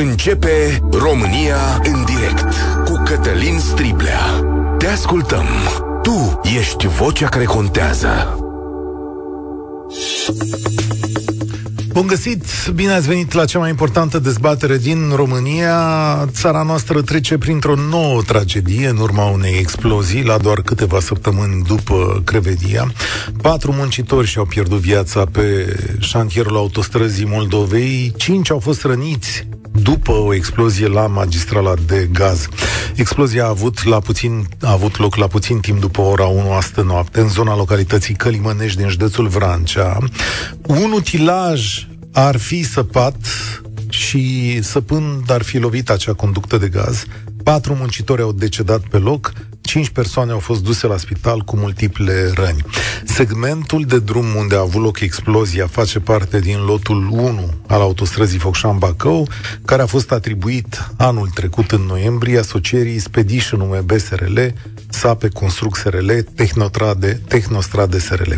Începe România în direct cu Cătălin Striblea. Te ascultăm. Tu ești vocea care contează. Bun găsit! Bine ați venit la cea mai importantă dezbatere din România. Țara noastră trece printr-o nouă tragedie în urma unei explozii la doar câteva săptămâni după Crevedia. Patru muncitori și-au pierdut viața pe șantierul autostrăzii Moldovei, cinci au fost răniți după o explozie la magistrala de gaz. Explozia a avut, la puțin, a avut loc la puțin timp după ora 1 astă noapte în zona localității Călimănești din județul Vrancea. Un utilaj ar fi săpat și săpând ar fi lovit acea conductă de gaz. Patru muncitori au decedat pe loc, cinci persoane au fost duse la spital cu multiple răni. Segmentul de drum unde a avut loc explozia face parte din lotul 1 al autostrăzii Focșan-Bacău, care a fost atribuit anul trecut în noiembrie asocierii Spedition UMB SRL, SAPE Construc SRL, Tehnostrade, Tehnostrade SRL.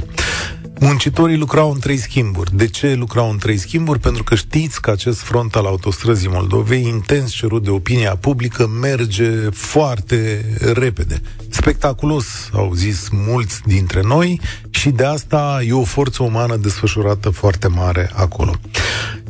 Muncitorii lucrau în trei schimburi. De ce lucrau în trei schimburi? Pentru că știți că acest front al autostrăzii Moldovei, intens cerut de opinia publică, merge foarte repede. Spectaculos, au zis mulți dintre noi, și de asta e o forță umană desfășurată foarte mare acolo.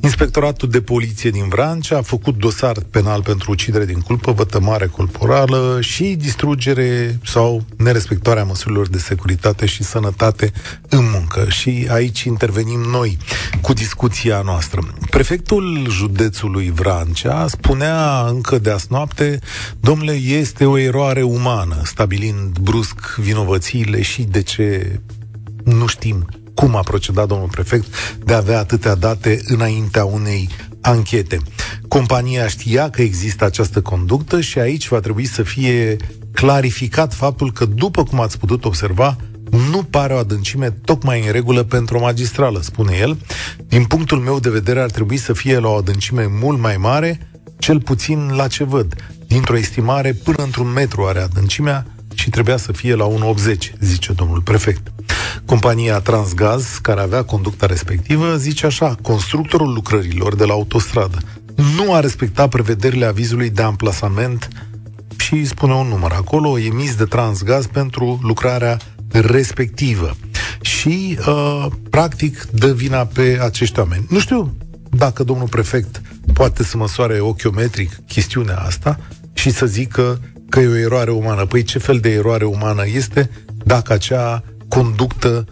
Inspectoratul de poliție din Vrancea a făcut dosar penal pentru ucidere din culpă, vătămare corporală și distrugere sau nerespectarea măsurilor de securitate și sănătate în muncă. Și aici intervenim noi cu discuția noastră. Prefectul județului Vrancea spunea încă de azi noapte, domnule, este o eroare umană, stabilind brusc vinovățiile și de ce nu știm cum a procedat domnul prefect de a avea atâtea date înaintea unei anchete. Compania știa că există această conductă și aici va trebui să fie clarificat faptul că, după cum ați putut observa, nu pare o adâncime tocmai în regulă pentru o magistrală, spune el. Din punctul meu de vedere ar trebui să fie la o adâncime mult mai mare, cel puțin la ce văd. Dintr-o estimare până într-un metru are adâncimea și trebuia să fie la 1,80, zice domnul prefect. Compania Transgaz, care avea conducta respectivă, zice așa, constructorul lucrărilor de la autostradă nu a respectat prevederile avizului de amplasament și spune un număr acolo, emis de Transgaz pentru lucrarea respectivă. Și, uh, practic, dă vina pe acești oameni. Nu știu dacă domnul prefect poate să măsoare ochiometric chestiunea asta și să zică că e o eroare umană. Păi ce fel de eroare umană este dacă acea conductă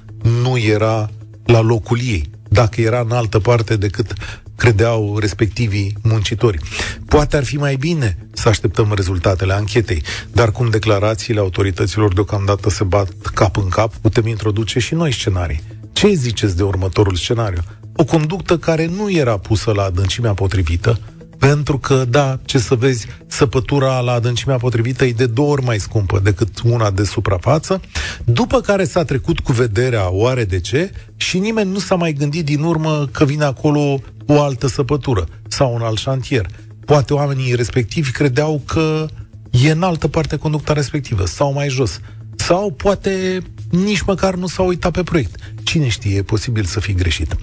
nu era la locul ei, dacă era în altă parte decât credeau respectivii muncitori. Poate ar fi mai bine să așteptăm rezultatele anchetei, dar cum declarațiile autorităților deocamdată se bat cap în cap, putem introduce și noi scenarii. Ce ziceți de următorul scenariu? O conductă care nu era pusă la adâncimea potrivită, pentru că, da, ce să vezi, săpătura la adâncimea potrivită e de două ori mai scumpă decât una de suprafață, după care s-a trecut cu vederea oare de ce și nimeni nu s-a mai gândit din urmă că vine acolo o altă săpătură sau un alt șantier. Poate oamenii respectivi credeau că e în altă parte conducta respectivă sau mai jos. Sau poate nici măcar nu s-a uitat pe proiect. Cine știe, e posibil să fi greșit.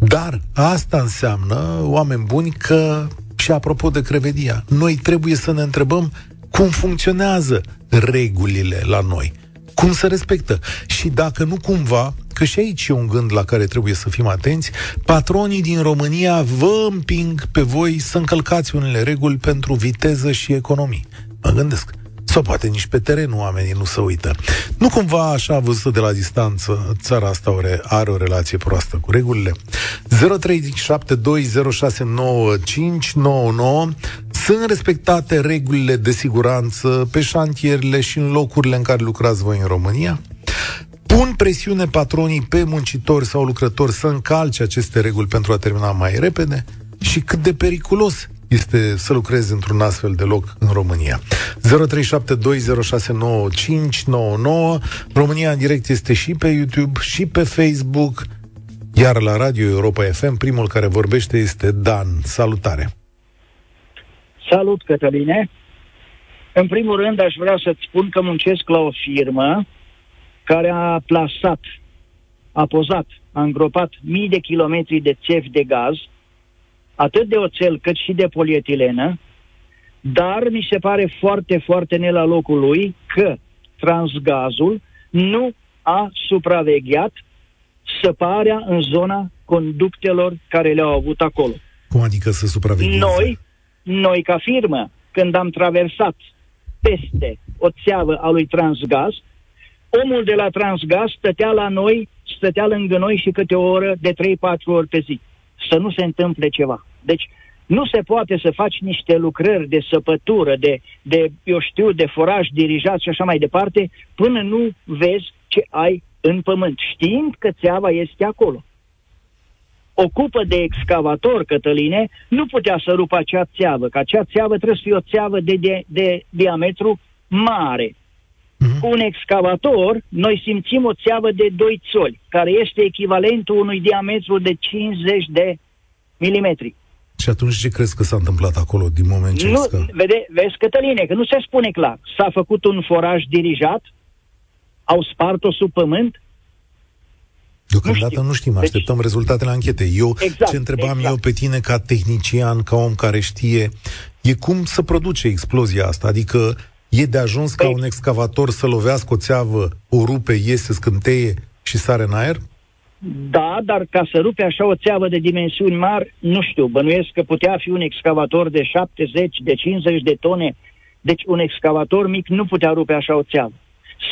Dar asta înseamnă, oameni buni, că și apropo de crevedia, noi trebuie să ne întrebăm cum funcționează regulile la noi, cum se respectă și dacă nu cumva, că și aici e un gând la care trebuie să fim atenți, patronii din România vă împing pe voi să încălcați unele reguli pentru viteză și economii. Mă gândesc. Sau poate nici pe teren oamenii nu se uită. Nu cumva așa văzută de la distanță, țara asta are, are o relație proastă cu regulile? 0372069599 Sunt respectate regulile de siguranță pe șantierele și în locurile în care lucrați voi în România? Pun presiune patronii pe muncitori sau lucrători să încalce aceste reguli pentru a termina mai repede? Și cât de periculos este să lucrezi într-un astfel de loc în România. 0372069599 România în direct este și pe YouTube și pe Facebook, iar la Radio Europa FM primul care vorbește este Dan. Salutare! Salut, Cătăline! În primul rând aș vrea să-ți spun că muncesc la o firmă care a plasat, a pozat, a îngropat mii de kilometri de țevi de gaz atât de oțel cât și de polietilenă, dar mi se pare foarte, foarte ne la locul lui că transgazul nu a supravegheat săparea în zona conductelor care le-au avut acolo. Cum adică să supravegheze? Noi, noi ca firmă, când am traversat peste o țeavă a lui Transgaz, omul de la Transgaz stătea la noi, stătea lângă noi și câte o oră de 3-4 ori pe zi. Să nu se întâmple ceva. Deci, nu se poate să faci niște lucrări de săpătură, de, de, eu știu, de foraj dirijat și așa mai departe, până nu vezi ce ai în pământ, știind că țeava este acolo. O cupă de excavator, Cătăline, nu putea să rupă acea țeavă, că acea țeavă trebuie să fie o țeavă de, de, de diametru mare. Uh-huh. Cu un excavator, noi simțim o țeavă de 2 țoli, care este echivalentul unui diametru de 50 de milimetri. Și atunci ce crezi că s-a întâmplat acolo din moment ce nu, vede, Vezi, Cătăline, că nu se spune clar. S-a făcut un foraj dirijat, au spart-o sub pământ, Deocamdată nu, nu știm, deci- așteptăm deci, rezultatele anchetei. Eu exact, ce întrebam exact. eu pe tine ca tehnician, ca om care știe, e cum să produce explozia asta? Adică e de ajuns păi, ca un excavator să lovească o țeavă, o rupe, iese, scânteie și sare în aer? Da, dar ca să rupe așa o țeavă de dimensiuni mari, nu știu, bănuiesc că putea fi un excavator de 70, de 50 de tone, deci un excavator mic nu putea rupe așa o țeavă.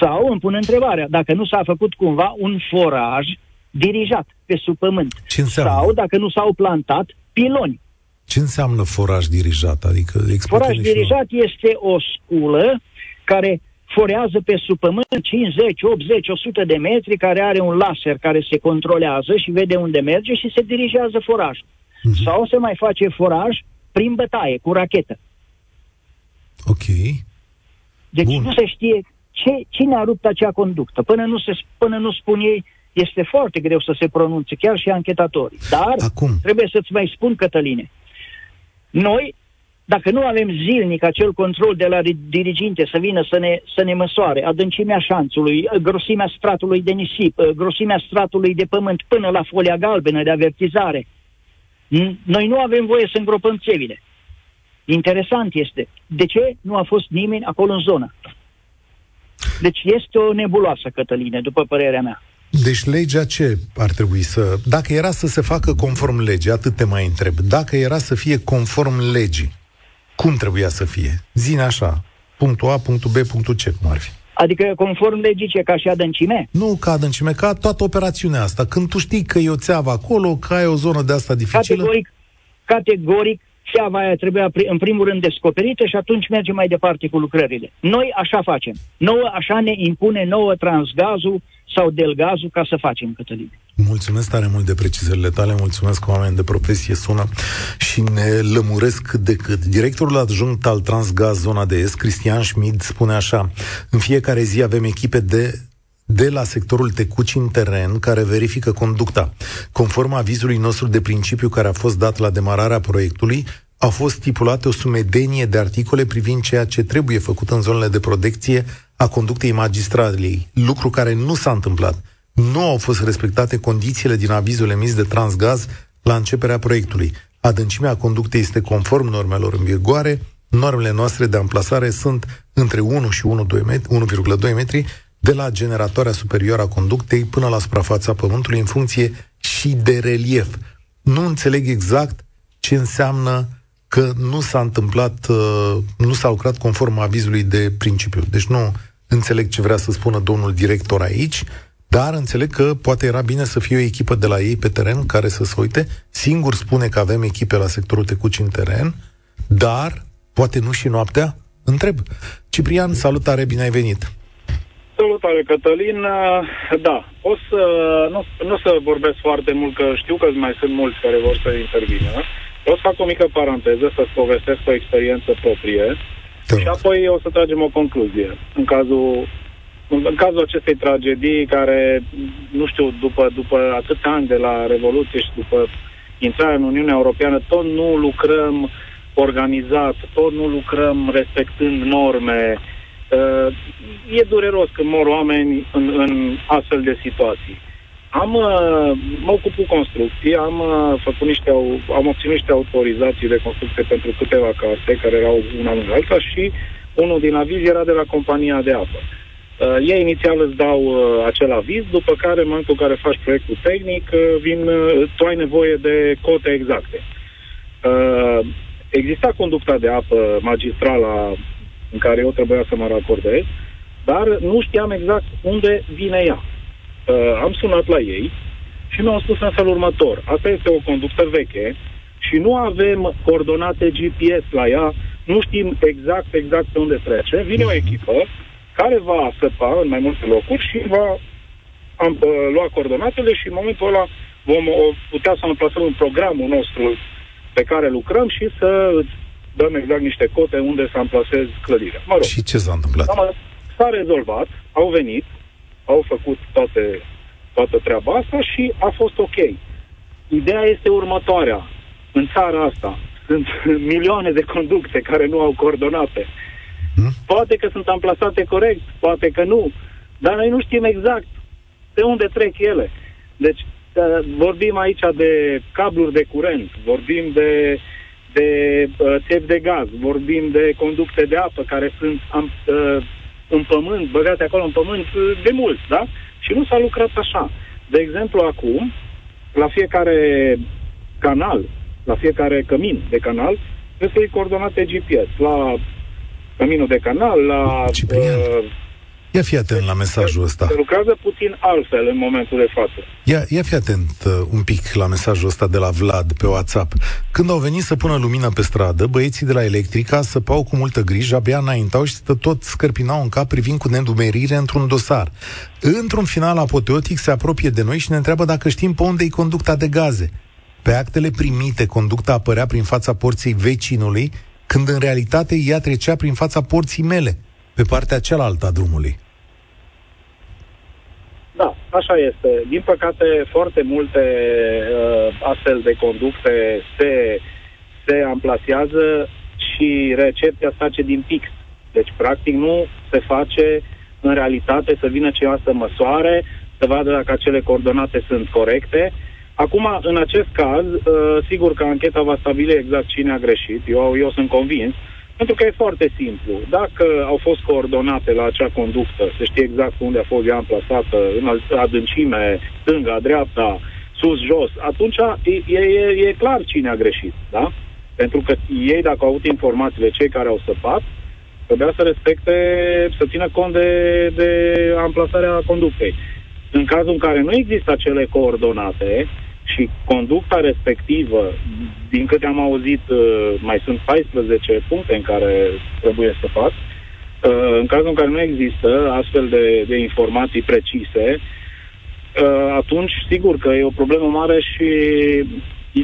Sau îmi pun întrebarea, dacă nu s-a făcut cumva un foraj dirijat pe sub pământ. Ce înseamnă? Sau, dacă nu s-au plantat, piloni. Ce înseamnă foraj dirijat? Adică foraj dirijat este o sculă care forează pe sub pământ 50, 80, 100 de metri, care are un laser care se controlează și vede unde merge și se dirigează foraj. Uh-huh. Sau se mai face foraj prin bătaie, cu rachetă. Ok. Deci Bun. nu se știe ce, cine a rupt acea conductă. Până nu, se, până nu spun ei, este foarte greu să se pronunțe, chiar și anchetatorii. Dar Acum. trebuie să-ți mai spun, Cătăline, noi, dacă nu avem zilnic acel control de la diriginte să vină să ne, să ne măsoare adâncimea șanțului, grosimea stratului de nisip, grosimea stratului de pământ până la folia galbenă de avertizare, noi nu avem voie să îngropăm țevile. Interesant este, de ce nu a fost nimeni acolo în zonă? Deci este o nebuloasă, Cătăline, după părerea mea. Deci legea ce ar trebui să... Dacă era să se facă conform legii, atât te mai întreb. Dacă era să fie conform legii, cum trebuia să fie? Zine așa, punctul A, punctul B, punctul C, cum ar fi? Adică conform legii ce, ca și adâncime? Nu ca adâncime, ca toată operațiunea asta. Când tu știi că e o țeavă acolo, că ai o zonă de asta dificilă... Categoric, categoric țeava aia trebuia în primul rând descoperită și atunci mergem mai departe cu lucrările. Noi așa facem. Nouă așa ne impune nouă transgazul sau delgazul ca să facem, Cătălin. Mulțumesc tare mult de precizările tale, mulțumesc că oameni de profesie sună și ne lămuresc cât de cât. Directorul adjunct al Transgaz Zona de Est, Cristian Schmid, spune așa, în fiecare zi avem echipe de de la sectorul Tecuci în teren care verifică conducta. Conform avizului nostru de principiu care a fost dat la demararea proiectului, au fost stipulate o sumedenie de articole privind ceea ce trebuie făcut în zonele de protecție a conductei magistralei, lucru care nu s-a întâmplat. Nu au fost respectate condițiile din avizul emis de Transgaz la începerea proiectului. Adâncimea conductei este conform normelor în vigoare, normele noastre de amplasare sunt între 1 și 1,2 metri, 1,2 metri, de la generatoarea superioară a conductei până la suprafața Pământului în funcție și de relief. Nu înțeleg exact ce înseamnă că nu s-a întâmplat, uh, nu s-a lucrat conform avizului de principiu. Deci nu înțeleg ce vrea să spună domnul director aici, dar înțeleg că poate era bine să fie o echipă de la ei pe teren care să se uite. Singur spune că avem echipe la sectorul Tecuci în teren, dar poate nu și noaptea? Întreb. Ciprian, salutare, bine ai venit! Salutare, Cătălin. Da, o să, nu, nu să vorbesc foarte mult, că știu că mai sunt mulți care vor să intervină. O să fac o mică paranteză, să-ți povestesc o experiență proprie da. și apoi o să tragem o concluzie. În cazul, în cazul acestei tragedii care, nu știu, după, după atâția ani de la Revoluție și după intrarea în Uniunea Europeană, tot nu lucrăm organizat, tot nu lucrăm respectând norme, Uh, e dureros când mor oameni în, în astfel de situații. Am, uh, mă ocup cu construcții, am uh, făcut niște, am obținut niște autorizații de construcție pentru câteva case care erau una în alta și unul din aviz era de la compania de apă. Uh, ei inițial îți dau uh, acel aviz, după care, în momentul în care faci proiectul tehnic, uh, vin, uh, tu ai nevoie de cote exacte. Uh, exista conducta de apă magistrală în care eu trebuia să mă racordez, dar nu știam exact unde vine ea. Uh, am sunat la ei și mi-au spus în felul următor. Asta este o conductă veche și nu avem coordonate GPS la ea, nu știm exact, exact pe unde trece. Vine o echipă care va săpa în mai multe locuri și va am, uh, lua coordonatele și în momentul ăla vom uh, putea să amplasăm în programul nostru pe care lucrăm și să îți dăm exact niște cote unde să amplasezi clădirea. Mă rog. Și ce s-a întâmplat? Am, s-a rezolvat, au venit, au făcut toate, toată treaba asta și a fost ok. Ideea este următoarea. În țara asta sunt milioane de conducte care nu au coordonate. Hmm? Poate că sunt amplasate corect, poate că nu, dar noi nu știm exact de unde trec ele. Deci uh, vorbim aici de cabluri de curent, vorbim de, de uh, țevi de gaz, vorbim de conducte de apă care sunt uh, în pământ, băgate acolo în pământ uh, de mult, da? Și nu s-a lucrat așa. De exemplu, acum, la fiecare canal, la fiecare cămin de canal, trebuie să iei coordonate GPS. La căminul de canal, la... Ciprian. Uh, Ia fi atent la mesajul ăsta. Se lucrează puțin altfel în momentul de față. Ia, ia fi atent uh, un pic la mesajul ăsta de la Vlad pe WhatsApp. Când au venit să pună lumină pe stradă, băieții de la Electrica săpau cu multă grijă, abia înaintau și tot scărpinau în cap privind cu nedumerire într-un dosar. Într-un final apoteotic se apropie de noi și ne întreabă dacă știm pe unde e conducta de gaze. Pe actele primite, conducta apărea prin fața porții vecinului, când în realitate ea trecea prin fața porții mele, pe partea cealaltă a drumului. Da, așa este. Din păcate, foarte multe uh, astfel de conducte se, se amplasează și recepția se face din pix. Deci, practic, nu se face în realitate să vină cineva să măsoare, să vadă dacă acele coordonate sunt corecte. Acum, în acest caz, uh, sigur că ancheta va stabili exact cine a greșit. Eu, eu sunt convins. Uh, pentru că e foarte simplu. Dacă au fost coordonate la acea conductă, se știe exact unde a fost ea amplasată, în adâncime, stânga, dreapta, sus, jos, atunci e, e, e clar cine a greșit, da? Pentru că ei, dacă au avut informațiile, cei care au săpat, trebuia să respecte, să țină cont de, de amplasarea conductei. În cazul în care nu există acele coordonate, și conducta respectivă, din câte am auzit, uh, mai sunt 14 puncte în care trebuie să fac. Uh, în cazul în care nu există astfel de, de informații precise, uh, atunci sigur că e o problemă mare și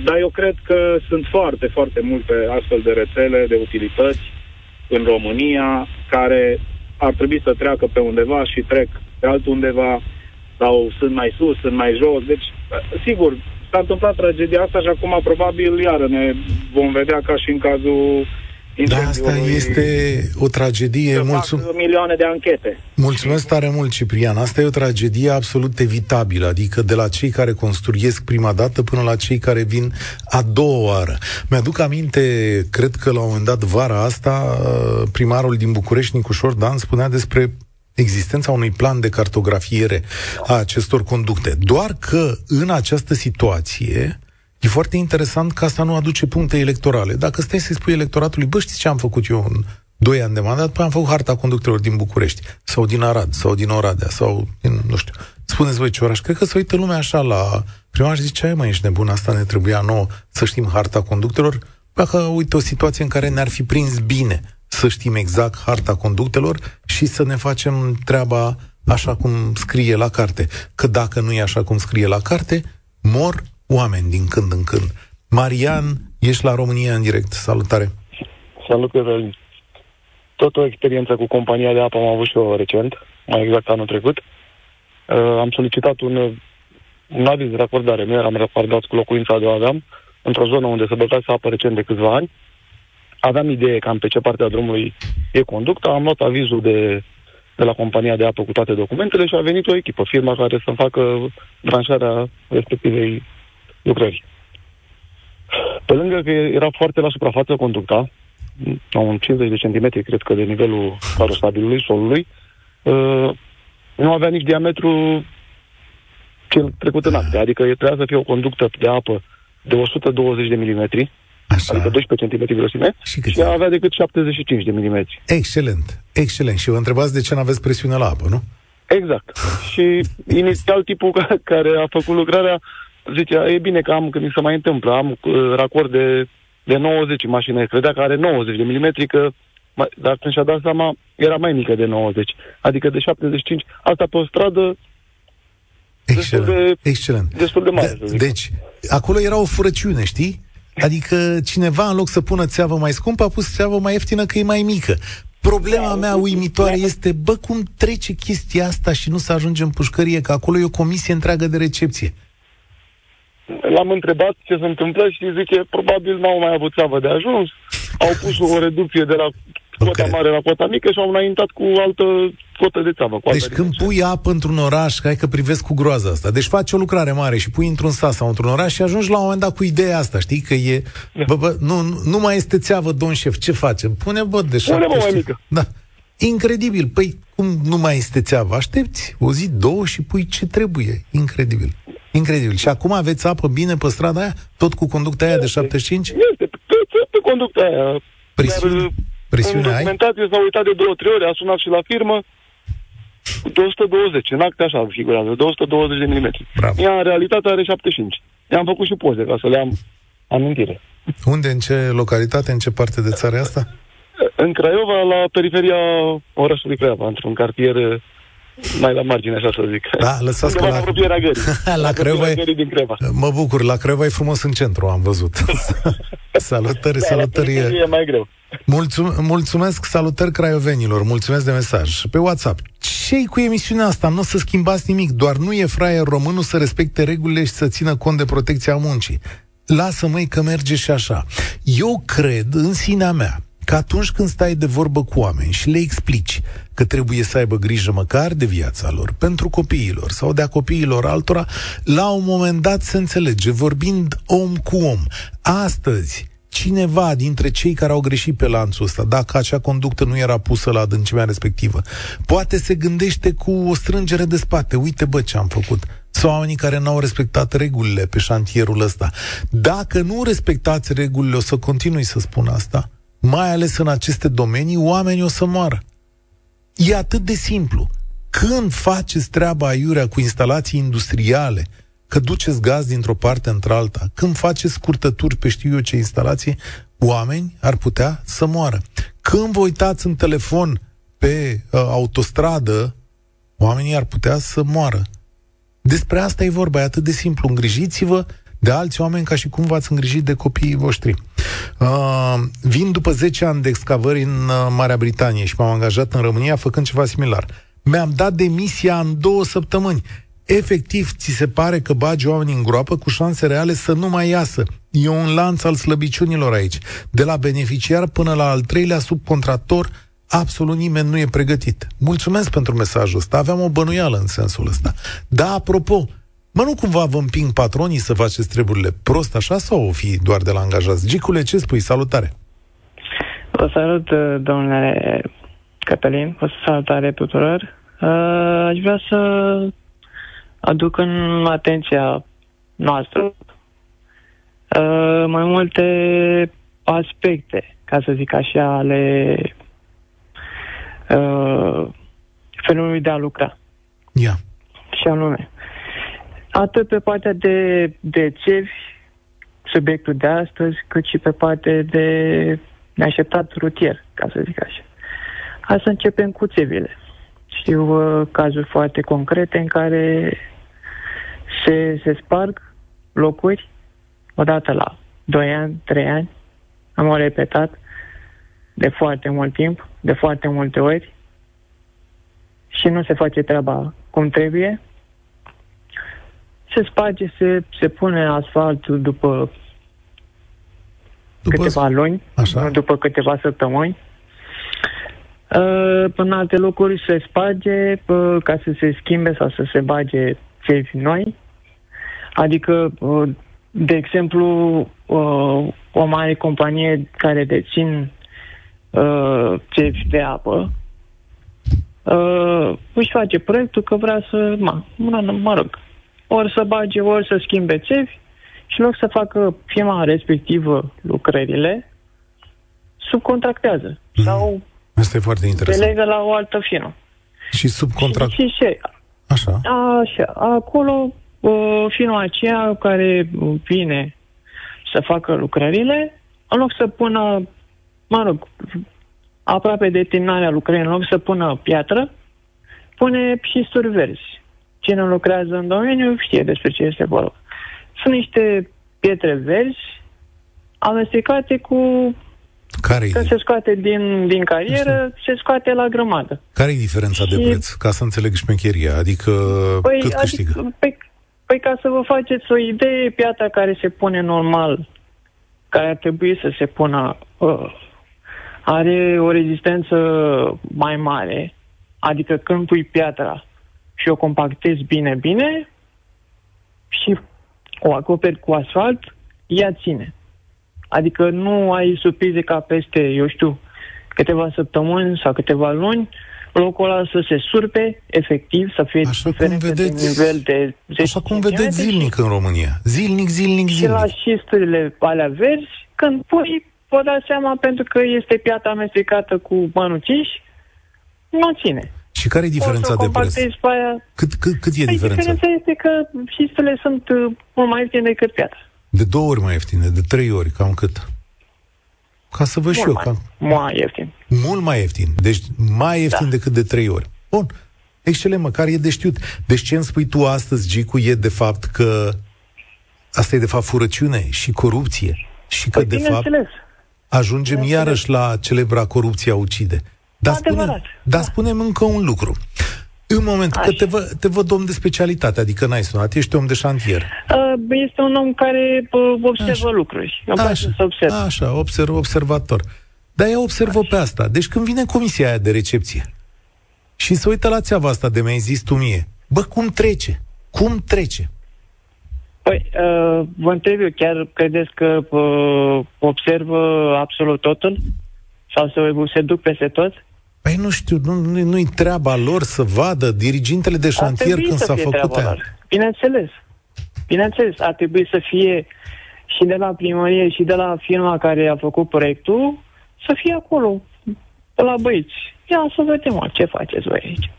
dar eu cred că sunt foarte, foarte multe astfel de rețele, de utilități în România care ar trebui să treacă pe undeva și trec pe altundeva sau sunt mai sus, sunt mai jos. Deci, sigur, s-a întâmplat tragedia asta și acum probabil iară ne vom vedea ca și în cazul da, asta este o tragedie. Mulțum... milioane de anchete. Mulțumesc tare mult, Ciprian. Asta e o tragedie absolut evitabilă, adică de la cei care construiesc prima dată până la cei care vin a doua oară. Mi-aduc aminte, cred că la un moment dat vara asta, primarul din București, Nicușor Dan, spunea despre existența unui plan de cartografiere a acestor conducte. Doar că în această situație e foarte interesant că asta nu aduce puncte electorale. Dacă stai să-i spui electoratului, bă, știți ce am făcut eu în doi ani de mandat, după am făcut harta conductelor din București, sau din Arad, sau din Oradea, sau din, nu știu. Spuneți voi ce oraș, cred că se uită lumea așa la primar și zice, ai mai ești nebun, asta ne trebuia nouă să știm harta conductelor, dacă uite o situație în care ne-ar fi prins bine să știm exact harta conductelor și să ne facem treaba așa cum scrie la carte. Că dacă nu e așa cum scrie la carte, mor oameni din când în când. Marian, ești la România în direct. Salutare! Salut, Cătălin! Tot o experiență cu compania de apă am avut și eu recent, mai exact anul trecut. Uh, am solicitat un, un aviz de racordare. Nu eram racordat cu locuința de aveam, într-o zonă unde se băgase apă recent de câțiva ani aveam idee cam pe ce parte a drumului e conducta, am luat avizul de de la compania de apă cu toate documentele și a venit o echipă, firma care să facă branșarea respectivei lucrări. Pe lângă că era foarte la suprafață conducta, la un 50 de centimetri, cred că, de nivelul carosabilului, solului, uh, nu avea nici diametru cel trecut în acte. Adică trebuia să fie o conductă de apă de 120 de milimetri, Așa. adică 12 cm grosime, și, și avea decât 75 de milimetri. Excelent, excelent. Și vă întrebați de ce nu aveți presiune la apă, nu? Exact. și inițial tipul care a făcut lucrarea zicea, e bine că am, când mi se mai întâmplă, am uh, racord de, de 90 mașină, credea că are 90 de milimetri, că dar când și-a dat seama, era mai mică de 90, adică de 75. Asta pe o stradă Excelent. Destul de, Excelent. Destul de mare, de, Deci, acolo era o furăciune, știi? Adică cineva, în loc să pună țeavă mai scumpă, a pus țeavă mai ieftină că e mai mică. Problema da, mea uimitoare este, bă, cum trece chestia asta și nu se ajunge în pușcărie, că acolo e o comisie întreagă de recepție. L-am întrebat ce se întâmplă și zice, probabil n-au mai avut țeavă de ajuns, au pus o reducție de la cota mare la cota mică și au înaintat cu altă cotă de țeavă. Cu deci când pui apă într-un oraș, hai că privesc cu groaza asta, deci faci o lucrare mare și pui într-un sat sau într-un oraș și ajungi la un moment dat cu ideea asta, știi, că e, da. bă, bă, nu, nu mai este țeavă, domn șef, ce facem? Pune, bă, de Pune, bă, mai mică. Da. Incredibil. Păi, cum nu mai este țeavă? Aștepți o zi, două și pui ce trebuie. Incredibil. Incredibil. Și acum aveți apă bine pe strada aia? Tot cu conducta aia de 75? Este, pe, pe, pe conducta aia. Presiune, Dar, presiune în documentație s-a uitat de două, trei ori, a sunat și la firmă, 220, în acte așa figurează, 220 de milimetri. Ea în realitate are 75. I-am făcut și poze ca să le am amintire. Unde, în ce localitate, în ce parte de țară asta? În Craiova, la periferia orașului Craiova, într-un cartier mai la margine, așa să zic. Da, lăsați că la... la gării. la Craiova e... din Creva. Mă bucur, la Craiova e frumos în centru, am văzut. salutări, da, salutări. E mai greu. Mulțum- mulțumesc, salutări craiovenilor, mulțumesc de mesaj. Pe WhatsApp, ce cu emisiunea asta? Nu o să schimbați nimic, doar nu e fraier românul să respecte regulile și să țină cont de protecția muncii. Lasă-măi că merge și așa. Eu cred, în sinea mea, că atunci când stai de vorbă cu oameni și le explici că trebuie să aibă grijă măcar de viața lor, pentru copiilor sau de a copiilor altora, la un moment dat se înțelege, vorbind om cu om. Astăzi, cineva dintre cei care au greșit pe lanțul ăsta, dacă acea conductă nu era pusă la adâncimea respectivă, poate se gândește cu o strângere de spate, uite bă ce am făcut, sau oamenii care n-au respectat regulile pe șantierul ăsta. Dacă nu respectați regulile, o să continui să spun asta, mai ales în aceste domenii, oamenii o să moară. E atât de simplu. Când faceți treaba aiurea cu instalații industriale, că duceți gaz dintr-o parte într-alta, când faceți scurtături pe știu eu ce instalație, oameni ar putea să moară. Când vă uitați în telefon pe uh, autostradă, oamenii ar putea să moară. Despre asta e vorba, e atât de simplu. Îngrijiți-vă de alți oameni ca și cum v-ați îngrijit de copiii voștri. Uh, vin după 10 ani de excavări în uh, Marea Britanie și m-am angajat în România făcând ceva similar. Mi-am dat demisia în două săptămâni. Efectiv, ți se pare că bagi oamenii în groapă cu șanse reale să nu mai iasă. E un lanț al slăbiciunilor aici. De la beneficiar până la al treilea subcontractor, absolut nimeni nu e pregătit. Mulțumesc pentru mesajul ăsta. Aveam o bănuială în sensul ăsta. Da, apropo, Mă, nu cumva vă împing patronii să faceți treburile prost așa sau o fi doar de la angajați? Gicule, ce spui? Salutare! Vă salut, domnule Cătălin, vă salutare tuturor. Uh, aș vrea să aduc în atenția noastră uh, mai multe aspecte, ca să zic așa, ale uh, felului de a lucra. Ia. Yeah. Și anume, atât pe partea de, de țevi, subiectul de astăzi, cât și pe partea de neașteptat rutier, ca să zic așa. Hai să începem cu țevile. Știu uh, cazuri foarte concrete în care se, se sparg locuri odată la 2 ani, 3 ani. Am o repetat de foarte mult timp, de foarte multe ori și nu se face treaba cum trebuie se sparge, se, se pune asfaltul după, după câteva luni, Așa. nu după câteva săptămâni. Uh, în alte locuri se sparge uh, ca să se schimbe sau să se bage țevi noi. Adică, uh, de exemplu, uh, o mare companie care dețin uh, țevi de apă uh, își face proiectul că vrea să, mă, mă, mă rog, ori să bage, ori să schimbe țevi și în loc să facă firma respectivă lucrările, subcontractează mm. sau Asta e foarte interesant. se legă la o altă firmă. Și subcontract... Și, și, și Așa. Așa. Acolo, uh, firma aceea care vine să facă lucrările, în loc să pună, mă rog, aproape de terminarea lucrării, în loc să pună piatră, pune șisturi verzi. Cine lucrează în domeniu știe despre ce este vorba. Sunt niște pietre verzi amestecate cu care Când se scoate din, din carieră, se scoate la grămadă. Care e diferența și... de preț? Ca să înțeleg șmecheria. Adică păi, cât adică, câștigă? Păi, păi ca să vă faceți o idee, piatra care se pune normal, care ar trebui să se pună, uh, are o rezistență mai mare. Adică când pui piatra și o compactezi bine, bine și o acoperi cu asfalt, ea ține. Adică nu ai surprize ca peste, eu știu, câteva săptămâni sau câteva luni, locul ăla să se surpe, efectiv, să fie așa cum vedeți, de nivel de 10 Așa cum vedeți zilnic în România. Zilnic, zilnic, și zilnic. la șisturile alea verzi, când pui, vă dați seama, pentru că este piatra amestecată cu mănuțiși, nu ține. Și care e diferența de preț? Pe aia... Cât, cât, cât e păi diferența? Diferența este că șisturile sunt uh, mult mai ieftine decât piatra. De două ori mai ieftine, de trei ori, cam cât? Ca să văd și eu. mai, Cam... mai ieftin. Mult mai ieftin. Deci mai ieftin Da. decât de trei ori. Bun. Excelent, măcar e de știut. Deci ce îmi spui tu astăzi, Gicu, e de fapt că asta e de fapt furăciune și corupție. Și că Păi, de fapt bineînțeles. ajungem bineînțeles. iarăși la celebra corupția ucide. Dar spune, Adevărat, dar da. spunem încă un lucru. În moment că Așa. te, vă, te văd om de specialitate, adică n-ai sunat, ești om de șantier. Uh, Este un om care uh, observă Așa. lucruri. Îmi place să observ. Așa, observ, observator. Dar ea observă pe asta. Deci când vine comisia aia de recepție și se uită la țeava asta de mi-ai zis tu mie, bă, cum trece? Cum trece? Păi, uh, vă întreb eu, chiar credeți că uh, observă absolut totul? Sau se, se duc peste tot? Păi nu știu, nu, nu, nu-i treaba lor să vadă dirigintele de Ar șantier trebui când să s-a fie făcut treaba aia. lor. Bineînțeles. Bineînțeles, ar trebui să fie și de la primărie și de la firma care a făcut proiectul să fie acolo, pe la băieți. Ia să vedem, mă, ce faceți voi aici.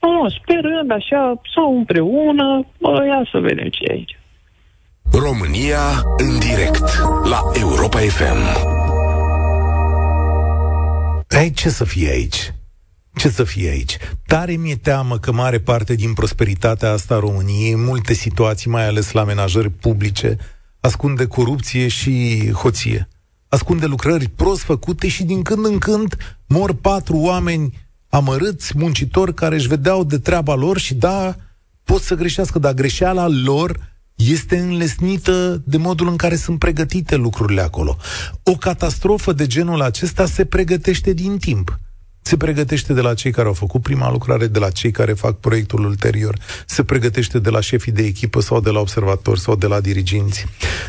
Nu, sperând așa, sau împreună, bă, ia să vedem ce e aici. România în direct la Europa FM. Ei, ce să fie aici? Ce să fie aici? Tare mi-e teamă că mare parte din prosperitatea asta a României, în multe situații, mai ales la amenajări publice, ascunde corupție și hoție. Ascunde lucrări prost făcute și din când în când mor patru oameni amărâți, muncitori, care își vedeau de treaba lor și da, pot să greșească, dar greșeala lor este înlesnită de modul în care sunt pregătite lucrurile acolo. O catastrofă de genul acesta se pregătește din timp. Se pregătește de la cei care au făcut prima lucrare, de la cei care fac proiectul ulterior, se pregătește de la șefii de echipă sau de la observatori sau de la diriginți,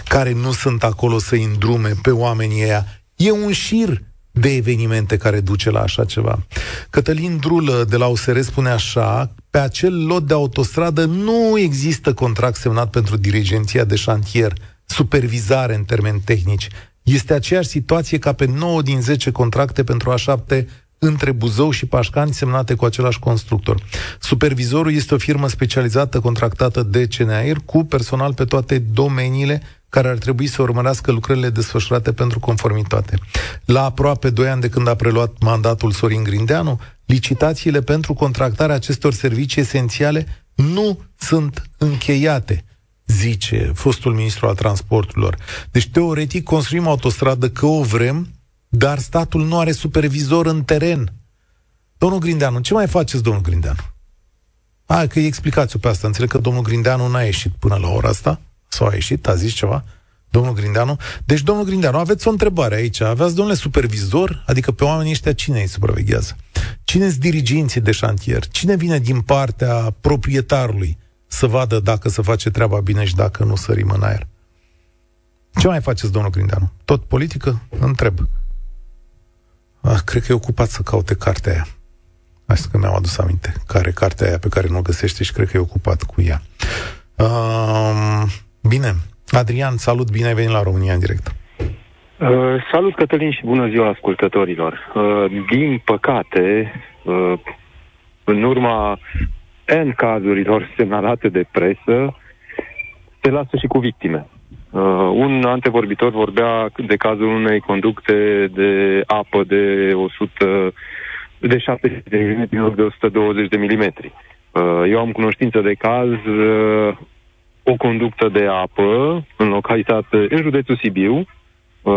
care nu sunt acolo să îndrume pe oamenii ăia. E un șir de evenimente care duce la așa ceva. Cătălin Drulă de la USR spune așa, pe acel lot de autostradă nu există contract semnat pentru dirigenția de șantier, supervizare în termeni tehnici. Este aceeași situație ca pe 9 din 10 contracte pentru A7 între Buzău și Pașcani semnate cu același constructor. Supervizorul este o firmă specializată contractată de CNAIR cu personal pe toate domeniile care ar trebui să urmărească lucrările desfășurate pentru conformitate. La aproape 2 ani de când a preluat mandatul Sorin Grindeanu, licitațiile pentru contractarea acestor servicii esențiale nu sunt încheiate zice fostul ministru al transporturilor. Deci, teoretic, construim autostradă că o vrem, dar statul nu are supervizor în teren. Domnul Grindeanu, ce mai faceți, domnul Grindeanu? Hai că explicați-o pe asta. Înțeleg că domnul Grindeanu n-a ieșit până la ora asta? Sau a ieșit? A zis ceva? Domnul Grindeanu. Deci, domnul Grindeanu, aveți o întrebare aici. Aveați, domnule supervizor? Adică pe oamenii ăștia cine îi supraveghează? Cine sunt diriginții de șantier? Cine vine din partea proprietarului să vadă dacă se face treaba bine și dacă nu sărim în aer? Ce mai faceți, domnul Grindeanu? Tot politică? Întreb. Ah, cred că e ocupat să caute cartea aia. Asta că mi-am adus aminte. Care cartea aia pe care nu o găsește și cred că e ocupat cu ea. Uh, bine. Adrian, salut, bine ai venit la România în direct. Uh, salut, Cătălin, și bună ziua ascultătorilor. Uh, din păcate, uh, în urma N cazurilor semnalate de presă, se lasă și cu victime. Uh, un antevorbitor vorbea de cazul unei conducte de apă de 100 de 70 de mm în loc de 120 de mm. Uh, eu am cunoștință de caz uh, o conductă de apă în localitate, în județul Sibiu, uh,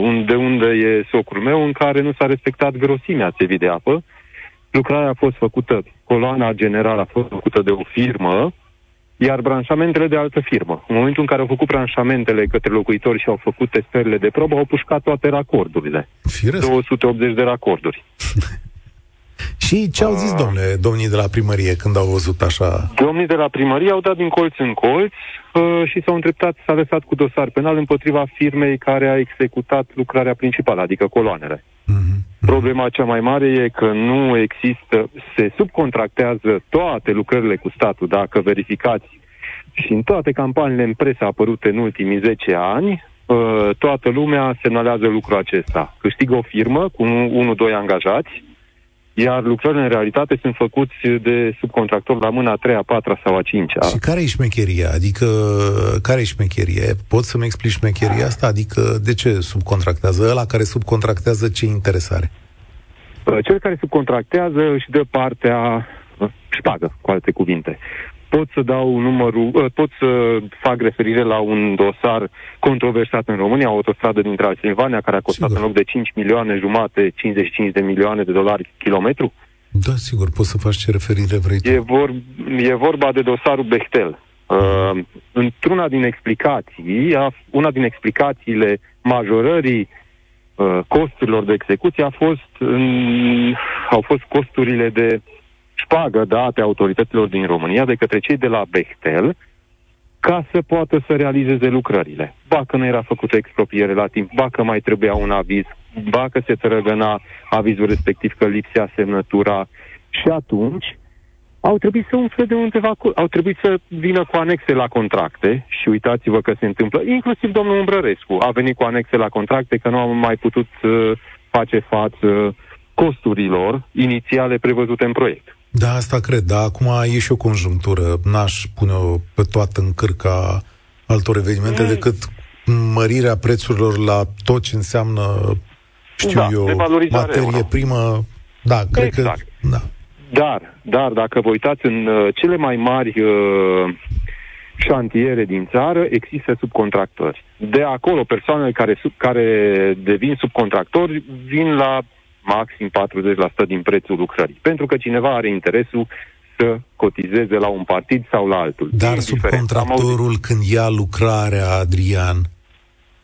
unde, unde e socrul meu, în care nu s-a respectat grosimea țevii de apă. Lucrarea a fost făcută, coloana generală a fost făcută de o firmă, iar branșamentele de altă firmă. În momentul în care au făcut branșamentele către locuitori și au făcut testările de probă, au pușcat toate racordurile. Firesc. 280 de racorduri. Și ce au zis, ah. domnule, domnii de la primărie când au văzut așa? Domnii de la primărie au dat din colț în colț uh, și s-au îndreptat, s-a lăsat cu dosar penal împotriva firmei care a executat lucrarea principală, adică coloanele. Mm-hmm. Problema cea mai mare e că nu există, se subcontractează toate lucrările cu statul, dacă verificați și în toate campaniile în presă apărute în ultimii 10 ani, uh, toată lumea semnalează lucrul acesta. Câștigă o firmă cu 1-2 angajați, iar lucrările în realitate sunt făcuți de subcontractor la mâna a treia, a patra sau a cincea. Și care e șmecheria? Adică, care e șmecheria? Poți să-mi explici șmecheria asta? Adică, de ce subcontractează? Ăla care subcontractează, ce interesare? Cel care subcontractează își dă partea șpagă, cu alte cuvinte pot să dau numărul, uh, pot să fac referire la un dosar controversat în România, o autostradă din Transilvania, care a costat sigur. în loc de 5 milioane jumate, 55 de milioane de dolari kilometru. Da, sigur, poți să faci ce referire vrei tu. E, vor, e vorba de dosarul Bechtel. Uh, într-una din explicații, una din explicațiile majorării uh, costurilor de execuție a fost, în, au fost costurile de șpagă date autorităților din România de către cei de la Bechtel ca să poată să realizeze lucrările. Ba că nu era făcută expropiere la timp, ba că mai trebuia un aviz, ba că se trăgăna avizul respectiv că lipsea semnătura și atunci au trebuit să umfle de undeva, cu, au trebuit să vină cu anexe la contracte și uitați-vă că se întâmplă, inclusiv domnul Umbrărescu a venit cu anexe la contracte că nu am mai putut uh, face față costurilor inițiale prevăzute în proiect. Da, asta cred, dar acum e și o conjunctură. N-aș pune-o pe toată în cârca altor evenimente mm. decât mărirea prețurilor la tot ce înseamnă, știu da, eu, materie primă. Da, cred exact. că... Da. Dar, dar, dacă vă uitați în uh, cele mai mari uh, șantiere din țară, există subcontractori. De acolo, persoanele care, sub, care devin subcontractori vin la maxim 40% din prețul lucrării. Pentru că cineva are interesul să cotizeze la un partid sau la altul. Dar subcontractorul când ia lucrarea, Adrian,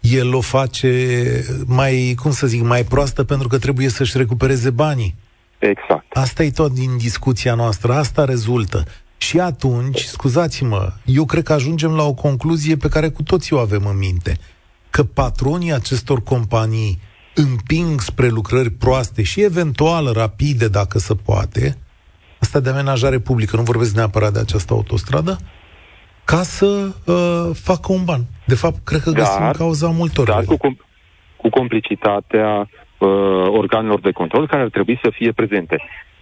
el o face mai, cum să zic, mai proastă pentru că trebuie să-și recupereze banii. Exact. Asta e tot din discuția noastră, asta rezultă. Și atunci, scuzați-mă, eu cred că ajungem la o concluzie pe care cu toții o avem în minte, că patronii acestor companii împing spre lucrări proaste și eventual rapide, dacă se poate, asta de amenajare publică, nu vorbesc neapărat de această autostradă, ca să uh, facă un ban. De fapt, cred că găsim dar, cauza multor. Dar cu, com- cu complicitatea uh, organelor de control care ar trebui să fie prezente.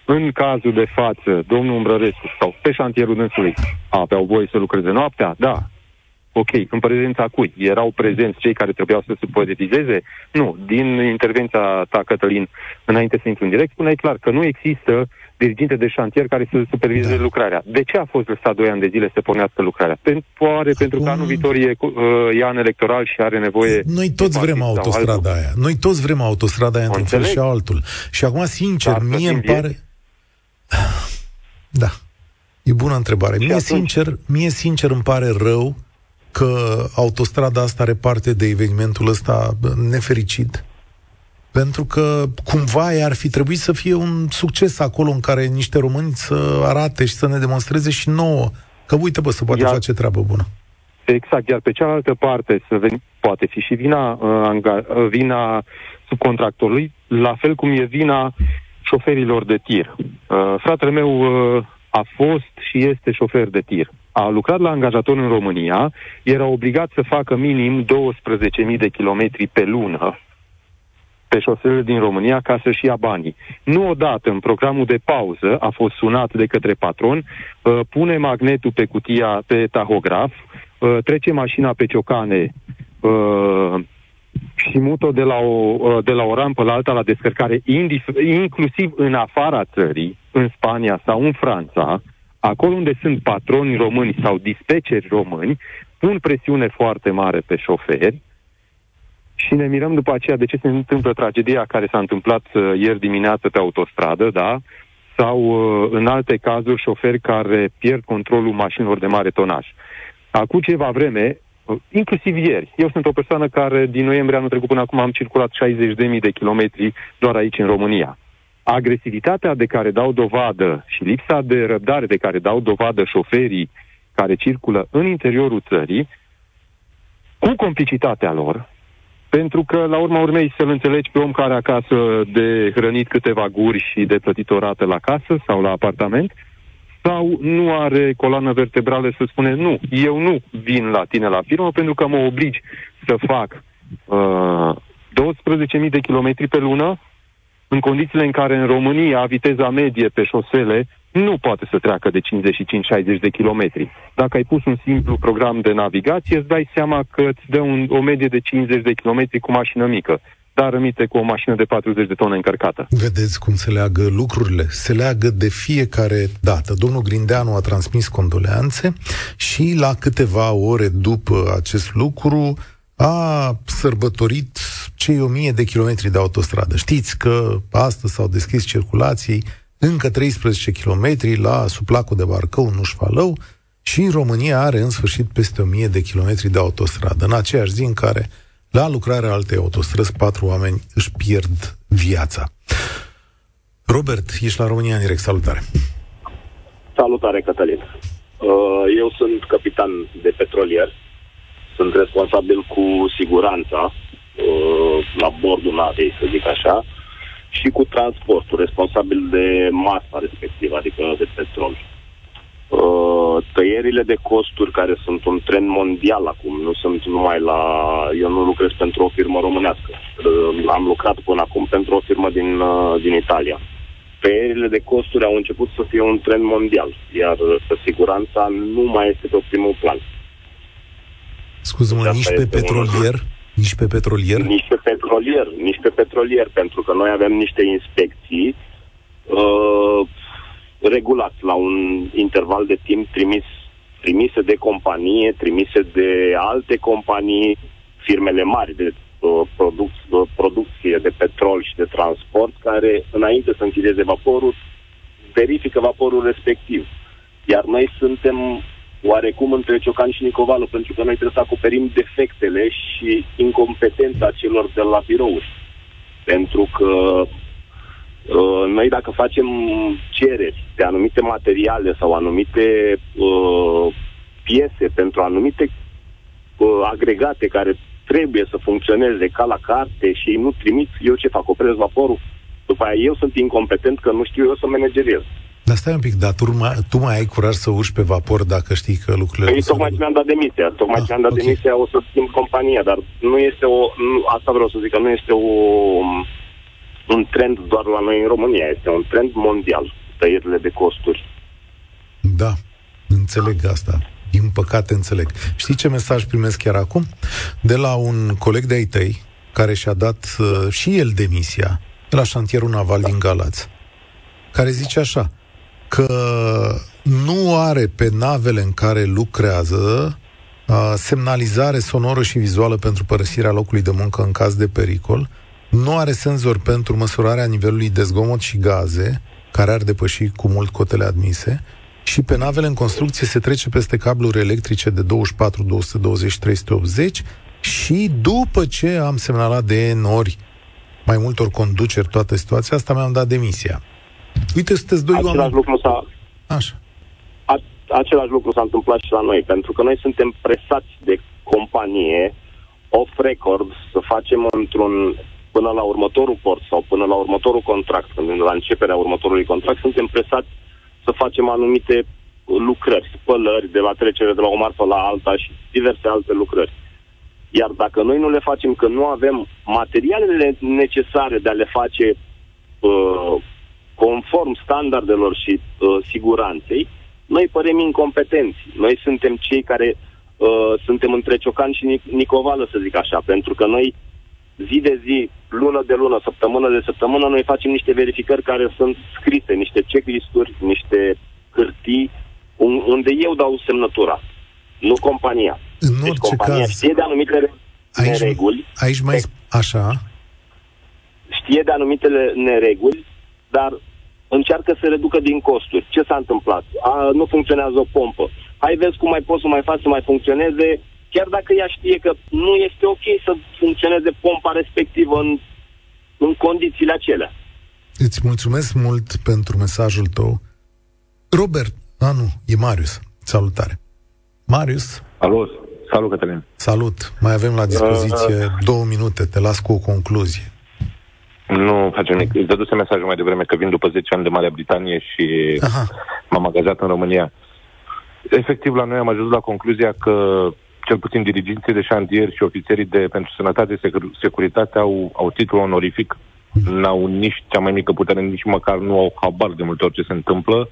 În cazul de față, domnul Umbrărescu sau pe șantierul dânsului aveau voie să lucreze noaptea? Da. Ok, în prezența cui? Erau prezenți cei care trebuiau să supervizeze? Nu. Din intervenția ta, Cătălin, înainte să intru în direct, spuneai clar că nu există diriginte de șantier care să supervizeze da. lucrarea. De ce a fost lăsat 2 ani de zile să pornească lucrarea? Pentru, oare Acum... pentru că anul viitor e, uh, e an electoral și are nevoie... Noi toți vrem autostrada aia. Noi toți vrem autostrada aia într-un fel și altul. Și acum, sincer, Dar mie îmi pare... Da. E bună întrebare. mie, atunci... sincer, mie sincer îmi pare rău că autostrada asta are parte de evenimentul ăsta nefericit? Pentru că cumva ar fi trebuit să fie un succes acolo în care niște români să arate și să ne demonstreze și nouă că uite bă, să poate iar, face treabă bună. Exact, iar pe cealaltă parte să veni, poate fi și vina, uh, anga, uh, vina subcontractorului, la fel cum e vina șoferilor de tir. Uh, fratele meu uh, a fost și este șofer de tir. A lucrat la angajator în România, era obligat să facă minim 12.000 de kilometri pe lună pe șoselele din România ca să-și ia banii. Nu odată în programul de pauză a fost sunat de către patron, uh, pune magnetul pe cutia, pe tahograf, uh, trece mașina pe ciocane uh, și mută de la, o, uh, de la o rampă la alta la descărcare, indif- inclusiv în afara țării, în Spania sau în Franța, acolo unde sunt patroni români sau dispeceri români, pun presiune foarte mare pe șoferi și ne mirăm după aceea de ce se întâmplă tragedia care s-a întâmplat uh, ieri dimineață pe autostradă, da? Sau uh, în alte cazuri șoferi care pierd controlul mașinilor de mare tonaj. Acum ceva vreme, uh, inclusiv ieri, eu sunt o persoană care din noiembrie anul trecut până acum am circulat 60.000 de kilometri doar aici în România. Agresivitatea de care dau dovadă și lipsa de răbdare de care dau dovadă șoferii care circulă în interiorul țării, cu complicitatea lor, pentru că, la urma urmei, să-l înțelegi pe om care acasă de hrănit câteva guri și de plătit o rată la casă sau la apartament, sau nu are coloană vertebrală să spune nu, eu nu vin la tine la firmă pentru că mă obligi să fac uh, 12.000 de kilometri pe lună, în condițiile în care în România viteza medie pe șosele nu poate să treacă de 55-60 de kilometri. Dacă ai pus un simplu program de navigație, îți dai seama că îți dă un, o medie de 50 de kilometri cu mașină mică dar rămite cu o mașină de 40 de tone încărcată. Vedeți cum se leagă lucrurile? Se leagă de fiecare dată. Domnul Grindeanu a transmis condoleanțe și la câteva ore după acest lucru a sărbătorit cei 1000 de kilometri de autostradă. Știți că astăzi s-au deschis circulației încă 13 km la suplacul de Barcău, Nușfalău, și România are în sfârșit peste 1000 de kilometri de autostradă, în aceeași zi în care la lucrarea altei autostrăzi patru oameni își pierd viața. Robert, ești la România în direct, salutare! Salutare, Cătălin! Uh, eu sunt capitan de petrolier, sunt responsabil cu siguranța uh, la bordul navei, să zic așa, și cu transportul, responsabil de masa respectivă, adică de petrol. Uh, tăierile de costuri care sunt un trend mondial acum, nu sunt numai la... Eu nu lucrez pentru o firmă românească. Uh, am lucrat până acum pentru o firmă din, uh, din Italia. Tăierile de costuri au început să fie un trend mondial, iar siguranța nu mai este pe primul plan. Scuză-mă, nici pe petrolier? Un... Nici pe petrolier? Nici pe petrolier, nici pe petrolier, pentru că noi avem niște inspecții uh, regulat la un interval de timp trimis, trimise de companie, trimise de alte companii, firmele mari de uh, produc, uh, producție de petrol și de transport, care înainte să închideze vaporul, verifică vaporul respectiv. Iar noi suntem oarecum între Ciocan și Nicovalu, pentru că noi trebuie să acoperim defectele și incompetența celor de la birouri. Pentru că uh, noi dacă facem cereri de anumite materiale sau anumite uh, piese pentru anumite uh, agregate care trebuie să funcționeze ca la carte și ei nu trimit, eu ce fac? Opresc vaporul? După aia eu sunt incompetent că nu știu eu să manageriez. Dar stai un pic, dar tu, mai, tu mai ai curaj să urci pe vapor dacă știi că lucrurile... Păi tocmai mi-am dat demisia, tocmai ah, mi-am dat okay. demisia, o să schimb compania, dar nu este o... Nu, asta vreau să zic, că nu este o, un trend doar la noi în România, este un trend mondial, tăierile de costuri. Da, înțeleg asta. Din păcate înțeleg. Știi ce mesaj primesc chiar acum? De la un coleg de-ai tăi, care și-a dat uh, și el demisia la șantierul naval da. din Galați, care zice așa, că nu are pe navele în care lucrează semnalizare sonoră și vizuală pentru părăsirea locului de muncă în caz de pericol, nu are senzor pentru măsurarea nivelului de zgomot și gaze, care ar depăși cu mult cotele admise, și pe navele în construcție se trece peste cabluri electrice de 24, 220, 380 și după ce am semnalat de nori mai multor conduceri toată situația asta, mi-am dat demisia. Uite, sunteți doi Același oameni. lucru s-a, Așa. a, același lucru s-a întâmplat și la noi, pentru că noi suntem presați de companie off record să facem într-un până la următorul port sau până la următorul contract, când la începerea următorului contract, suntem presați să facem anumite lucrări, spălări de la trecere de la o marfă la alta și diverse alte lucrări. Iar dacă noi nu le facem, că nu avem materialele necesare de a le face uh, conform standardelor și uh, siguranței, noi părem incompetenți. Noi suntem cei care uh, suntem între Ciocan și Nic- Nicovală, să zic așa, pentru că noi zi de zi, lună de lună, săptămână de săptămână, noi facem niște verificări care sunt scrise, niște checklist-uri, niște hârtii, un, unde eu dau semnătura, nu compania. În Deci orice compania caz, știe de anumite aici, nereguli, aici mai... sp- Așa. știe de anumite nereguli, dar încearcă să reducă din costuri. Ce s-a întâmplat? A, nu funcționează o pompă. Hai vezi cum mai poți să mai faci să mai funcționeze, chiar dacă ea știe că nu este ok să funcționeze pompa respectivă în, în condițiile acelea. Îți mulțumesc mult pentru mesajul tău. Robert, a nu, e Marius. Salutare. Marius, Alo, salut Cătălin. salut. Mai avem la dispoziție Uh. două minute. Te las cu o concluzie. Nu facem nimic. Îți dăduse mesajul mai devreme că vin după 10 ani de Marea Britanie și Aha. m-am angajat în România. Efectiv, la noi am ajuns la concluzia că cel puțin diriginții de șantier și ofițerii de pentru sănătate și secur- securitate au, au titlul onorific, n-au nici cea mai mică putere, nici măcar nu au habar de multe ori ce se întâmplă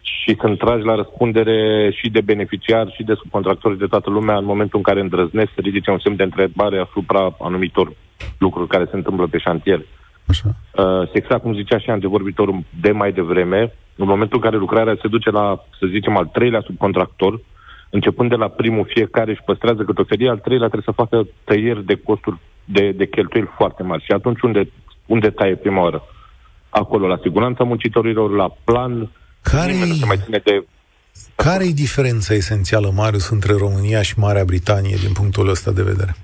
și sunt trași la răspundere și de beneficiari și de subcontractori și de toată lumea în momentul în care îndrăznesc să ridice un semn de întrebare asupra anumitor lucruri care se întâmplă pe șantier. Așa. Uh, exact cum zicea și antevorbitorul de mai devreme, în momentul în care lucrarea se duce la, să zicem, al treilea subcontractor, începând de la primul fiecare și păstrează câte o ferie, al treilea trebuie să facă tăieri de costuri, de, de cheltuieli foarte mari. Și atunci unde, unde taie prima oară? Acolo, la siguranța muncitorilor, la plan, Care nimeni nu se mai ține de... care e diferența esențială, Marius, între România și Marea Britanie din punctul ăsta de vedere?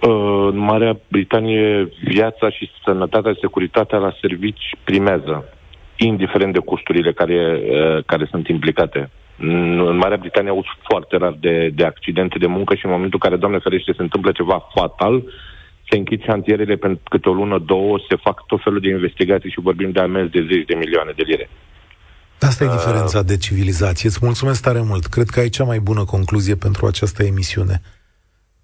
Uh, în Marea Britanie viața și sănătatea și securitatea la servici primează, indiferent de costurile care, uh, care sunt implicate. În în Marea Britanie auzi foarte rar de, de accidente de muncă și în momentul în care, Doamne ferește, se întâmplă ceva fatal, se închid șantierele pentru câte o lună, două, se fac tot felul de investigații și vorbim de amenzi de zeci de milioane de lire. Asta e diferența de civilizație. Îți mulțumesc tare mult. Cred că ai cea mai bună concluzie pentru această emisiune.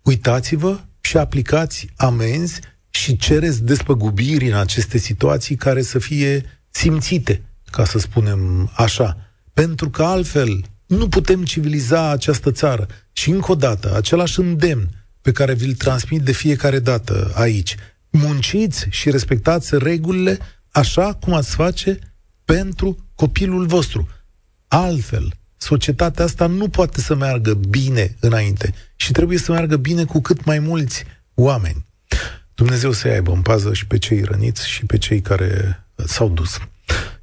Uitați-vă și aplicați amenzi și cereți despăgubiri în aceste situații care să fie simțite, ca să spunem așa. Pentru că altfel nu putem civiliza această țară. Și încă o dată, același îndemn pe care vi-l transmit de fiecare dată aici. Munciți și respectați regulile așa cum ați face pentru copilul vostru. Altfel, societatea asta nu poate să meargă bine înainte și trebuie să meargă bine cu cât mai mulți oameni. Dumnezeu să aibă în pază și pe cei răniți și pe cei care s-au dus.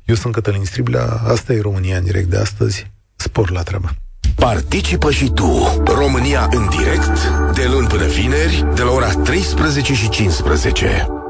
Eu sunt Cătălin Striblea, asta e România în direct de astăzi. Spor la treabă! Participă și tu, România în direct, de luni până vineri, de la ora 13 și 15.